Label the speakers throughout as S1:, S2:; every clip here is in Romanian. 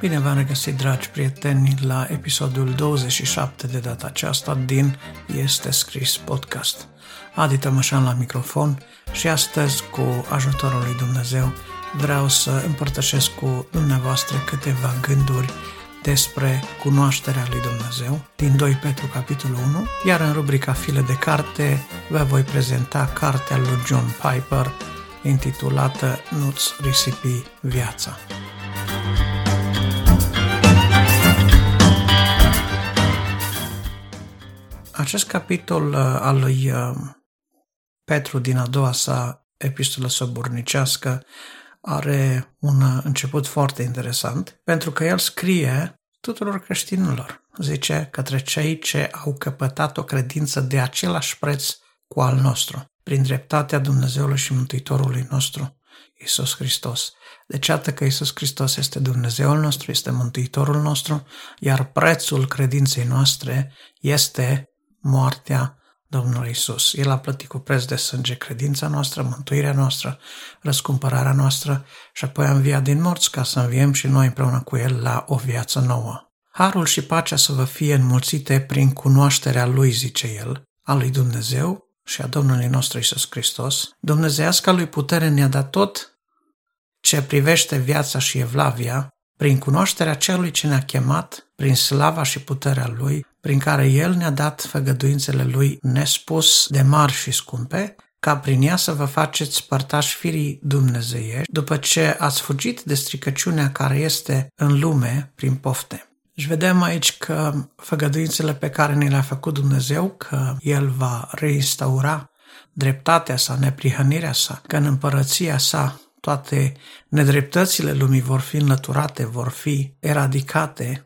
S1: Bine v-am regăsit, dragi prieteni, la episodul 27 de data aceasta din Este Scris Podcast. Adi Tămășan la microfon și astăzi, cu ajutorul lui Dumnezeu, vreau să împărtășesc cu dumneavoastră câteva gânduri despre cunoașterea lui Dumnezeu din 2 Petru capitolul 1, iar în rubrica File de carte vă voi prezenta cartea lui John Piper intitulată Nu-ți risipi viața. Acest capitol uh, al lui uh, Petru din a doua sa epistolă săburnicească are un uh, început foarte interesant, pentru că el scrie tuturor creștinilor. Zice către cei ce au căpătat o credință de același preț cu al nostru, prin dreptatea Dumnezeului și Mântuitorului nostru, Isus Hristos. Deci iată că Isus Hristos este Dumnezeul nostru, este Mântuitorul nostru, iar prețul credinței noastre este moartea Domnului Isus. El a plătit cu preț de sânge credința noastră, mântuirea noastră, răscumpărarea noastră și apoi a înviat din morți ca să înviem și noi împreună cu El la o viață nouă. Harul și pacea să vă fie înmulțite prin cunoașterea Lui, zice El, a Lui Dumnezeu și a Domnului nostru Isus Hristos. Dumnezeiasca Lui putere ne-a dat tot ce privește viața și evlavia, prin cunoașterea celui ce ne-a chemat, prin slava și puterea Lui, prin care El ne-a dat făgăduințele Lui nespus de mari și scumpe, ca prin ea să vă faceți părtași firii dumnezeiești, după ce ați fugit de stricăciunea care este în lume prin pofte. Și vedem aici că făgăduințele pe care ne le-a făcut Dumnezeu, că El va reinstaura dreptatea sa, neprihănirea sa, că în împărăția sa toate nedreptățile lumii vor fi înlăturate, vor fi eradicate,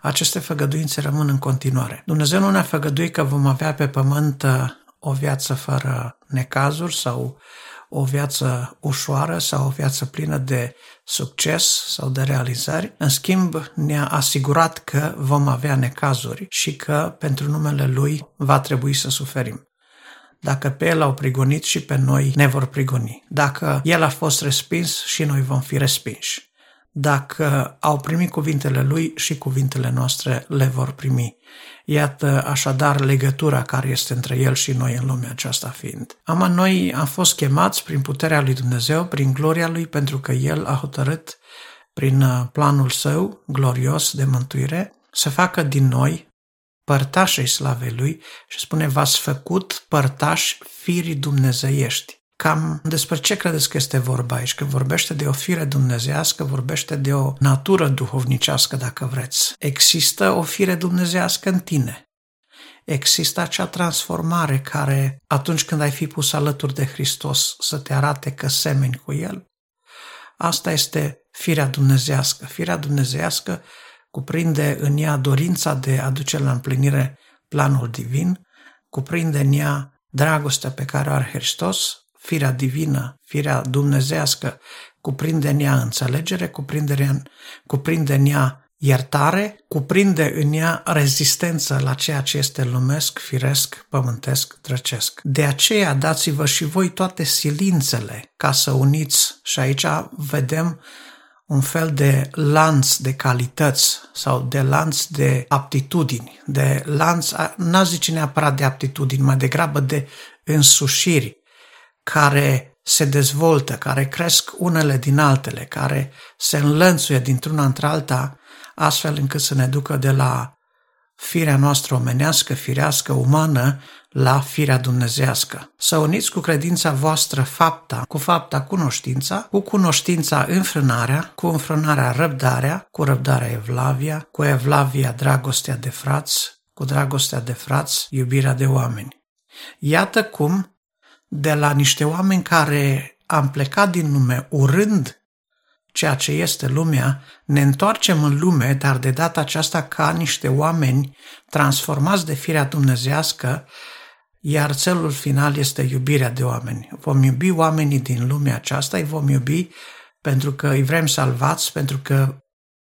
S1: aceste făgăduințe rămân în continuare. Dumnezeu nu ne-a făgăduit că vom avea pe pământ uh, o viață fără necazuri sau o viață ușoară sau o viață plină de succes sau de realizări. În schimb, ne-a asigurat că vom avea necazuri și că pentru numele Lui va trebui să suferim. Dacă pe El au prigonit și pe noi ne vor prigoni. Dacă El a fost respins și noi vom fi respinși. Dacă au primit cuvintele lui și cuvintele noastre le vor primi. Iată așadar legătura care este între el și noi în lumea aceasta fiind. Ama noi am fost chemați prin puterea lui Dumnezeu, prin gloria lui, pentru că el a hotărât prin uh, planul său glorios de mântuire să facă din noi părtașii slavei lui și spune v-ați făcut părtași firii dumnezeiești. Cam despre ce credeți că este vorba aici? Că vorbește de o fire dumnezească, vorbește de o natură duhovnicească, dacă vreți. Există o fire dumnezească în tine. Există acea transformare care, atunci când ai fi pus alături de Hristos, să te arate că semeni cu El. Asta este firea dumnezească. Firea dumnezească cuprinde în ea dorința de a duce la împlinire planul divin, cuprinde în ea dragostea pe care o are Hristos, firea divină, firea dumnezească, cuprinde în ea înțelegere, cuprinde în, cuprinde în ea iertare, cuprinde în ea rezistență la ceea ce este lumesc, firesc, pământesc, trăcesc. De aceea dați-vă și voi toate silințele ca să uniți și aici vedem un fel de lanț de calități sau de lanț de aptitudini, de lanț, n-a zice neapărat de aptitudini, mai degrabă de însușiri, care se dezvoltă, care cresc unele din altele, care se înlănțuie dintr-una într-alta, astfel încât să ne ducă de la firea noastră omenească, firească, umană, la firea dumnezească. Să uniți cu credința voastră fapta, cu fapta cunoștința, cu cunoștința înfrânarea, cu înfrânarea răbdarea, cu răbdarea evlavia, cu evlavia dragostea de frați, cu dragostea de frați iubirea de oameni. Iată cum de la niște oameni care am plecat din lume urând ceea ce este lumea, ne întoarcem în lume, dar de data aceasta ca niște oameni transformați de firea dumnezească, iar celul final este iubirea de oameni. Vom iubi oamenii din lumea aceasta, îi vom iubi pentru că îi vrem salvați, pentru că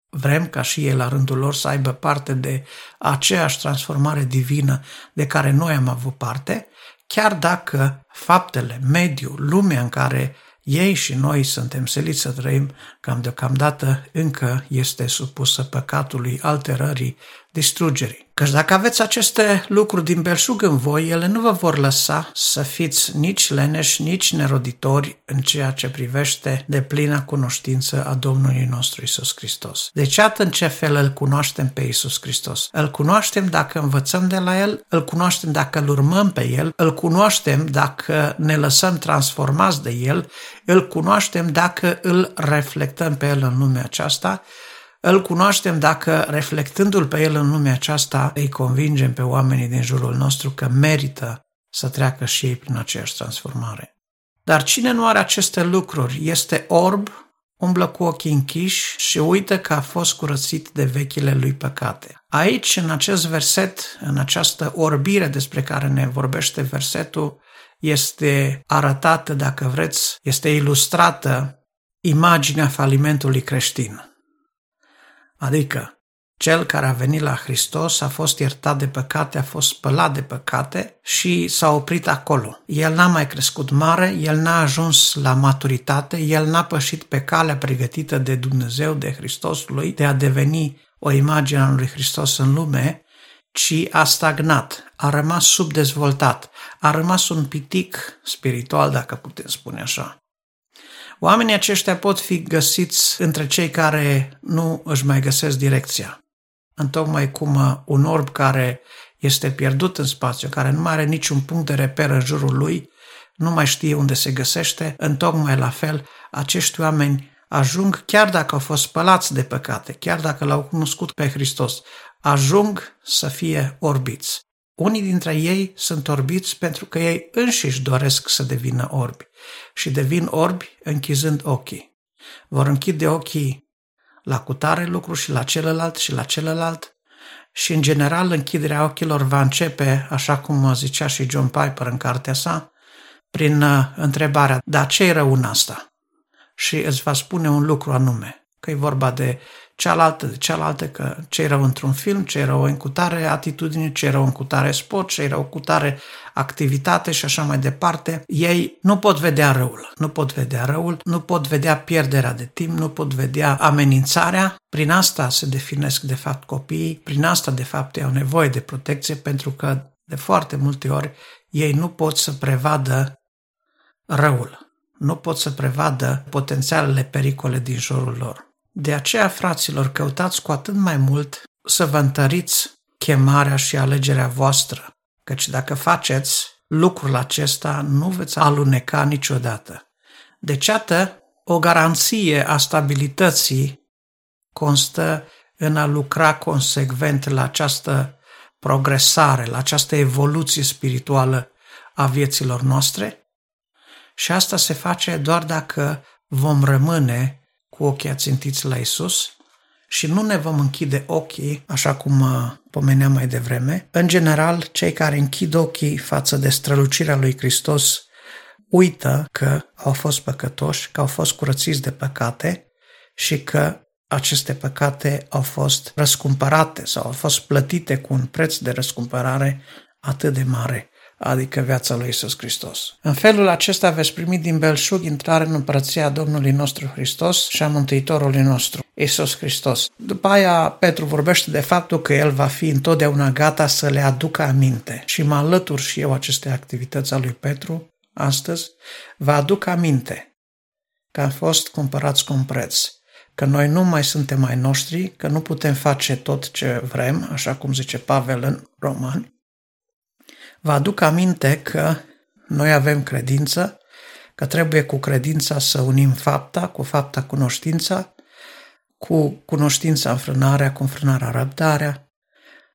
S1: vrem ca și ei la rândul lor să aibă parte de aceeași transformare divină de care noi am avut parte chiar dacă faptele, mediul, lumea în care ei și noi suntem siliți să trăim cam deocamdată încă este supusă păcatului, alterării, distrugerii. Căci dacă aveți aceste lucruri din belșug în voi, ele nu vă vor lăsa să fiți nici leneși, nici neroditori în ceea ce privește de plina cunoștință a Domnului nostru Isus Hristos. Deci atât în ce fel îl cunoaștem pe Isus Hristos. Îl cunoaștem dacă învățăm de la El, îl cunoaștem dacă îl urmăm pe El, îl cunoaștem dacă ne lăsăm transformați de El, îl cunoaștem dacă îl reflectăm pe El în lumea aceasta îl cunoaștem dacă, reflectându-l pe el în lumea aceasta, îi convingem pe oamenii din jurul nostru că merită să treacă și ei prin aceeași transformare. Dar cine nu are aceste lucruri este orb, umblă cu ochii închiși și uită că a fost curățit de vechile lui păcate. Aici, în acest verset, în această orbire despre care ne vorbește versetul, este arătată, dacă vreți, este ilustrată imaginea falimentului creștin. Adică, cel care a venit la Hristos a fost iertat de păcate, a fost spălat de păcate și s-a oprit acolo. El n-a mai crescut mare, el n-a ajuns la maturitate, el n-a pășit pe calea pregătită de Dumnezeu, de Hristosului, de a deveni o imagine a lui Hristos în lume, ci a stagnat, a rămas subdezvoltat, a rămas un pitic spiritual, dacă putem spune așa. Oamenii aceștia pot fi găsiți între cei care nu își mai găsesc direcția. Întocmai cum uh, un orb care este pierdut în spațiu, care nu mai are niciun punct de reper în jurul lui, nu mai știe unde se găsește, întocmai la fel, acești oameni ajung, chiar dacă au fost spălați de păcate, chiar dacă l-au cunoscut pe Hristos, ajung să fie orbiți. Unii dintre ei sunt orbiți pentru că ei înșiși doresc să devină orbi și devin orbi închizând ochii. Vor închide ochii la cutare lucru și la celălalt și la celălalt și, în general, închiderea ochilor va începe, așa cum zicea și John Piper în cartea sa, prin uh, întrebarea, da, ce e rău în asta? Și îți va spune un lucru anume, că e vorba de cealaltă de cealaltă, că ce rău într-un film, ce rău în cutare atitudine, ce rău în cutare sport, ce rău cu tare activitate și așa mai departe. Ei nu pot vedea răul, nu pot vedea răul, nu pot vedea pierderea de timp, nu pot vedea amenințarea. Prin asta se definesc de fapt copiii, prin asta de fapt au nevoie de protecție pentru că de foarte multe ori ei nu pot să prevadă răul, nu pot să prevadă potențialele pericole din jurul lor. De aceea, fraților, căutați cu atât mai mult să vă întăriți chemarea și alegerea voastră, căci dacă faceți lucrul acesta, nu veți aluneca niciodată. Deci, atât, o garanție a stabilității constă în a lucra consecvent la această progresare, la această evoluție spirituală a vieților noastre și asta se face doar dacă vom rămâne cu ochii ațintiți la Isus și nu ne vom închide ochii, așa cum uh, pomeneam mai devreme. În general, cei care închid ochii față de strălucirea lui Hristos uită că au fost păcătoși, că au fost curățiți de păcate și că aceste păcate au fost răscumpărate sau au fost plătite cu un preț de răscumpărare atât de mare adică viața lui Isus Hristos. În felul acesta veți primi din belșug intrare în împărăția Domnului nostru Hristos și a Mântuitorului nostru, Isus Hristos. După aia, Petru vorbește de faptul că el va fi întotdeauna gata să le aducă aminte și mă alătur și eu aceste activități a lui Petru astăzi, va aduc aminte că am fost cumpărați cu un preț, că noi nu mai suntem mai noștri, că nu putem face tot ce vrem, așa cum zice Pavel în Romani, Vă aduc aminte că noi avem credință, că trebuie cu credința să unim fapta, cu fapta cunoștința, cu cunoștința înfrânarea, cu înfrânarea răbdarea,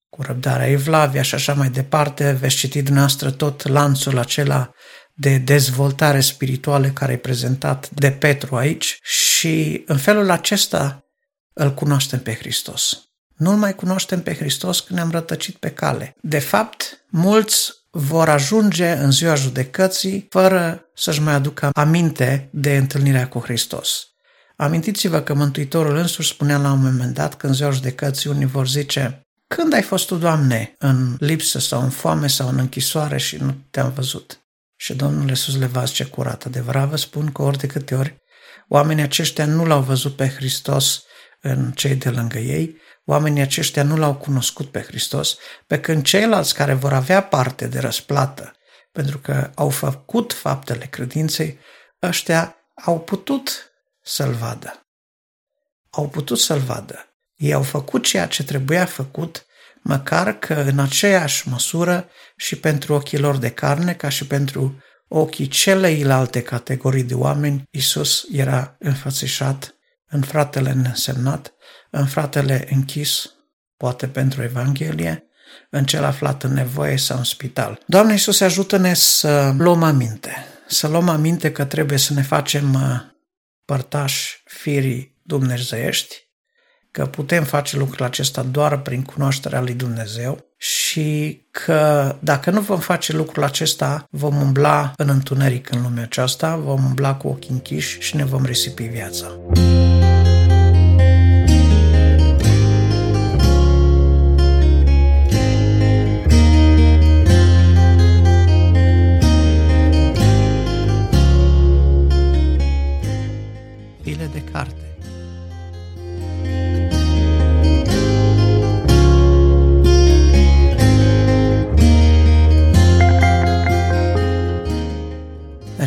S1: cu răbdarea evlavia și așa mai departe. Veți citi dumneavoastră tot lanțul acela de dezvoltare spirituală care e prezentat de Petru aici și în felul acesta îl cunoaștem pe Hristos. Nu-L mai cunoaștem pe Hristos când ne-am rătăcit pe cale. De fapt, mulți vor ajunge în ziua judecății fără să-și mai aducă aminte de întâlnirea cu Hristos. Amintiți-vă că Mântuitorul însuși spunea la un moment dat că în ziua judecății unii vor zice când ai fost tu, Doamne, în lipsă sau în foame sau în închisoare și nu te-am văzut? Și Domnul Iisus le va zice curat. Adevărat vă spun că ori de câte ori oamenii aceștia nu l-au văzut pe Hristos în cei de lângă ei, oamenii aceștia nu l-au cunoscut pe Hristos, pe când ceilalți care vor avea parte de răsplată, pentru că au făcut faptele credinței, ăștia au putut să-l vadă. Au putut să-l vadă. Ei au făcut ceea ce trebuia făcut, măcar că în aceeași măsură și pentru ochii lor de carne, ca și pentru ochii celeilalte categorii de oameni, Isus era înfățișat în fratele nesemnat, în fratele închis, poate pentru Evanghelie, în cel aflat în nevoie sau în spital. Doamne Iisus, ajută-ne să luăm aminte, să luăm aminte că trebuie să ne facem uh, părtași firii dumnezeiești, că putem face lucrul acesta doar prin cunoașterea lui Dumnezeu și că dacă nu vom face lucrul acesta, vom umbla în întuneric în lumea aceasta, vom umbla cu ochii închiși și ne vom risipi viața.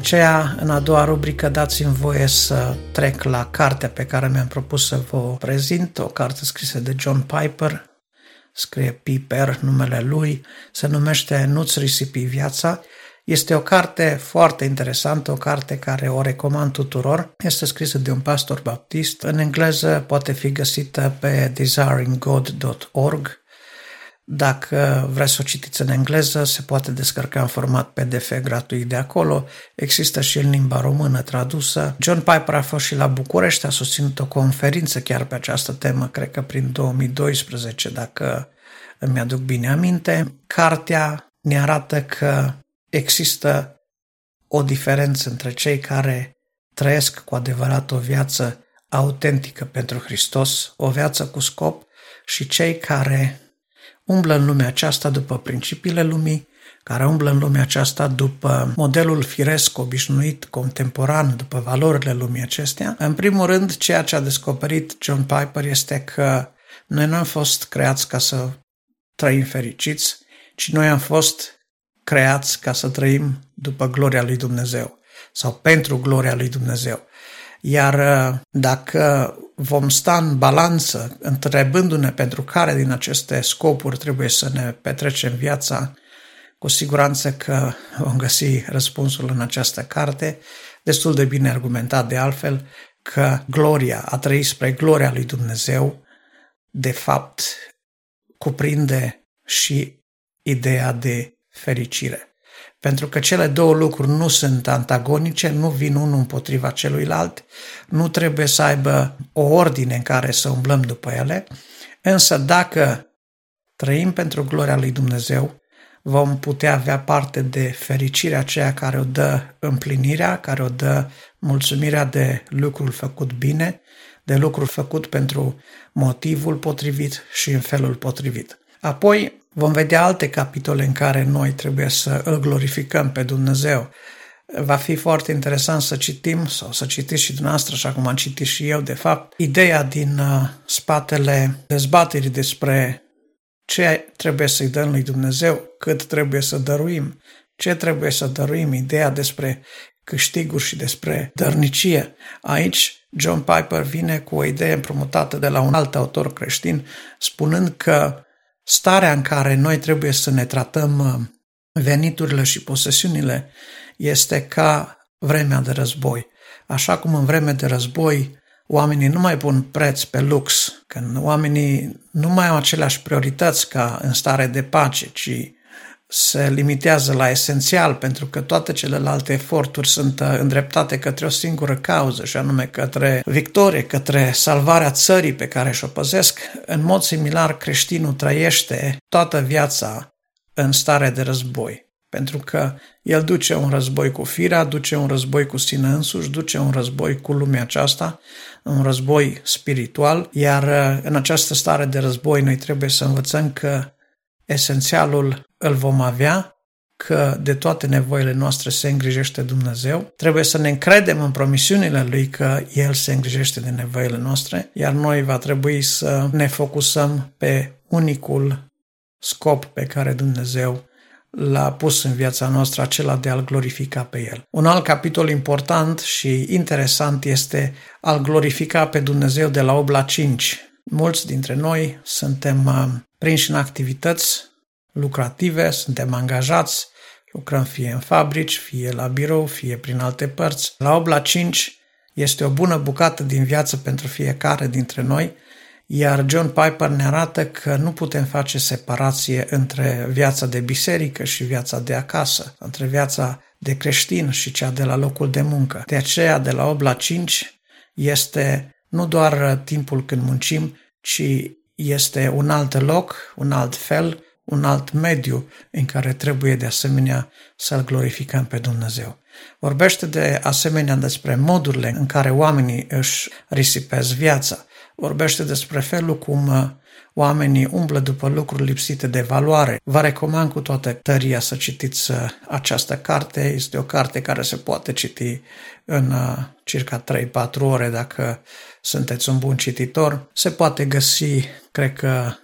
S1: Aceea, în a doua rubrică, dați-mi voie să trec la cartea pe care mi-am propus să vă prezint, o carte scrisă de John Piper, scrie Piper, numele lui, se numește Nu-ți risipi viața. Este o carte foarte interesantă, o carte care o recomand tuturor. Este scrisă de un pastor baptist. În engleză poate fi găsită pe desiringgod.org dacă vreți să o citiți în engleză, se poate descărca în format PDF gratuit de acolo. Există și în limba română tradusă. John Piper a fost și la București, a susținut o conferință chiar pe această temă, cred că prin 2012, dacă îmi aduc bine aminte. Cartea ne arată că există o diferență între cei care trăiesc cu adevărat o viață autentică pentru Hristos, o viață cu scop, și cei care umblă în lumea aceasta după principiile lumii, care umblă în lumea aceasta după modelul firesc, obișnuit, contemporan, după valorile lumii acestea. În primul rând, ceea ce a descoperit John Piper este că noi nu am fost creați ca să trăim fericiți, ci noi am fost creați ca să trăim după gloria lui Dumnezeu sau pentru gloria lui Dumnezeu. Iar uh, dacă vom sta în balanță, întrebându-ne pentru care din aceste scopuri trebuie să ne petrecem viața, cu siguranță că vom găsi răspunsul în această carte, destul de bine argumentat de altfel, că gloria, a trăi spre gloria lui Dumnezeu, de fapt, cuprinde și ideea de fericire. Pentru că cele două lucruri nu sunt antagonice, nu vin unul împotriva celuilalt, nu trebuie să aibă o ordine în care să umblăm după ele, însă dacă trăim pentru gloria lui Dumnezeu, vom putea avea parte de fericirea aceea care o dă împlinirea, care o dă mulțumirea de lucrul făcut bine, de lucrul făcut pentru motivul potrivit și în felul potrivit. Apoi, Vom vedea alte capitole în care noi trebuie să îl glorificăm pe Dumnezeu. Va fi foarte interesant să citim sau să citiți și dumneavoastră, așa cum am citit și eu, de fapt, ideea din uh, spatele dezbaterii despre ce trebuie să-i dăm lui Dumnezeu, cât trebuie să dăruim, ce trebuie să dăruim, ideea despre câștiguri și despre dărnicie. Aici John Piper vine cu o idee împrumutată de la un alt autor creștin, spunând că Starea în care noi trebuie să ne tratăm uh, veniturile și posesiunile este ca vremea de război. Așa cum în vreme de război oamenii nu mai pun preț pe lux, când oamenii nu mai au aceleași priorități ca în stare de pace, ci se limitează la esențial, pentru că toate celelalte eforturi sunt uh, îndreptate către o singură cauză, și anume către victorie, către salvarea țării pe care și-o păzesc. În mod similar, creștinul trăiește toată viața în stare de război, pentru că el duce un război cu firea, duce un război cu sine însuși, duce un război cu lumea aceasta, un război spiritual, iar uh, în această stare de război noi trebuie să învățăm că esențialul îl vom avea că de toate nevoile noastre se îngrijește Dumnezeu. Trebuie să ne încredem în promisiunile Lui că El se îngrijește de nevoile noastre, iar noi va trebui să ne focusăm pe unicul scop pe care Dumnezeu l-a pus în viața noastră, acela de a-L glorifica pe El. Un alt capitol important și interesant este a-L glorifica pe Dumnezeu de la 8 la 5. Mulți dintre noi suntem uh, prinși în activități lucrative, suntem angajați, lucrăm fie în fabrici, fie la birou, fie prin alte părți. La 8 la 5 este o bună bucată din viață pentru fiecare dintre noi iar John Piper ne arată că nu putem face separație între viața de biserică și viața de acasă, între viața de creștin și cea de la locul de muncă. De aceea, de la 8 la 5 este nu doar timpul când muncim, ci este un alt loc, un alt fel, un alt mediu în care trebuie de asemenea să-L glorificăm pe Dumnezeu. Vorbește de asemenea despre modurile în care oamenii își risipesc viața vorbește despre felul cum uh, oamenii umblă după lucruri lipsite de valoare. Vă recomand cu toată tăria să citiți uh, această carte. Este o carte care se poate citi în uh, circa 3-4 ore dacă sunteți un bun cititor. Se poate găsi, cred că,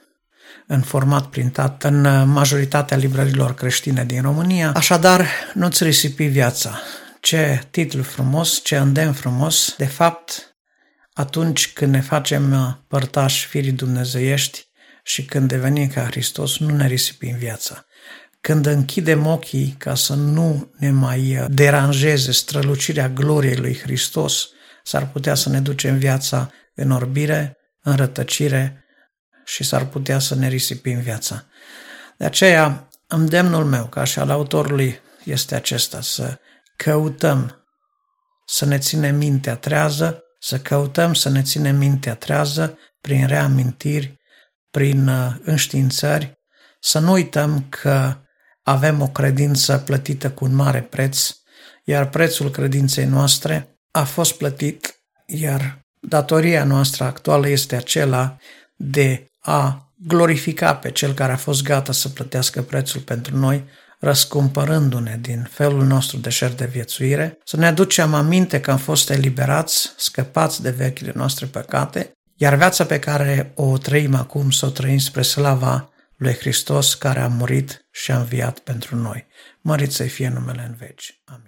S1: în format printat în majoritatea librărilor creștine din România. Așadar, nu-ți risipi viața. Ce titlu frumos, ce îndemn frumos. De fapt, atunci când ne facem uh, părtași firii dumnezeiești și când devenim ca Hristos, nu ne risipim viața. Când închidem ochii ca să nu ne mai uh, deranjeze strălucirea gloriei lui Hristos, s-ar putea să ne ducem viața în orbire, în rătăcire și s-ar putea să ne risipim viața. De aceea, îndemnul meu, ca și al autorului, este acesta, să căutăm, să ne ținem mintea trează, să căutăm să ne ținem mintea trează prin reamintiri, prin uh, înștiințări, să nu uităm că avem o credință plătită cu un mare preț, iar prețul credinței noastre a fost plătit, iar datoria noastră actuală este acela de a glorifica pe cel care a fost gata să plătească prețul pentru noi, răscumpărându-ne din felul nostru de șer de viețuire, să ne aducem aminte că am fost eliberați, scăpați de vechile noastre păcate, iar viața pe care o trăim acum să o trăim spre slava lui Hristos care a murit și a înviat pentru noi. Mărit să fie numele în veci. Amin.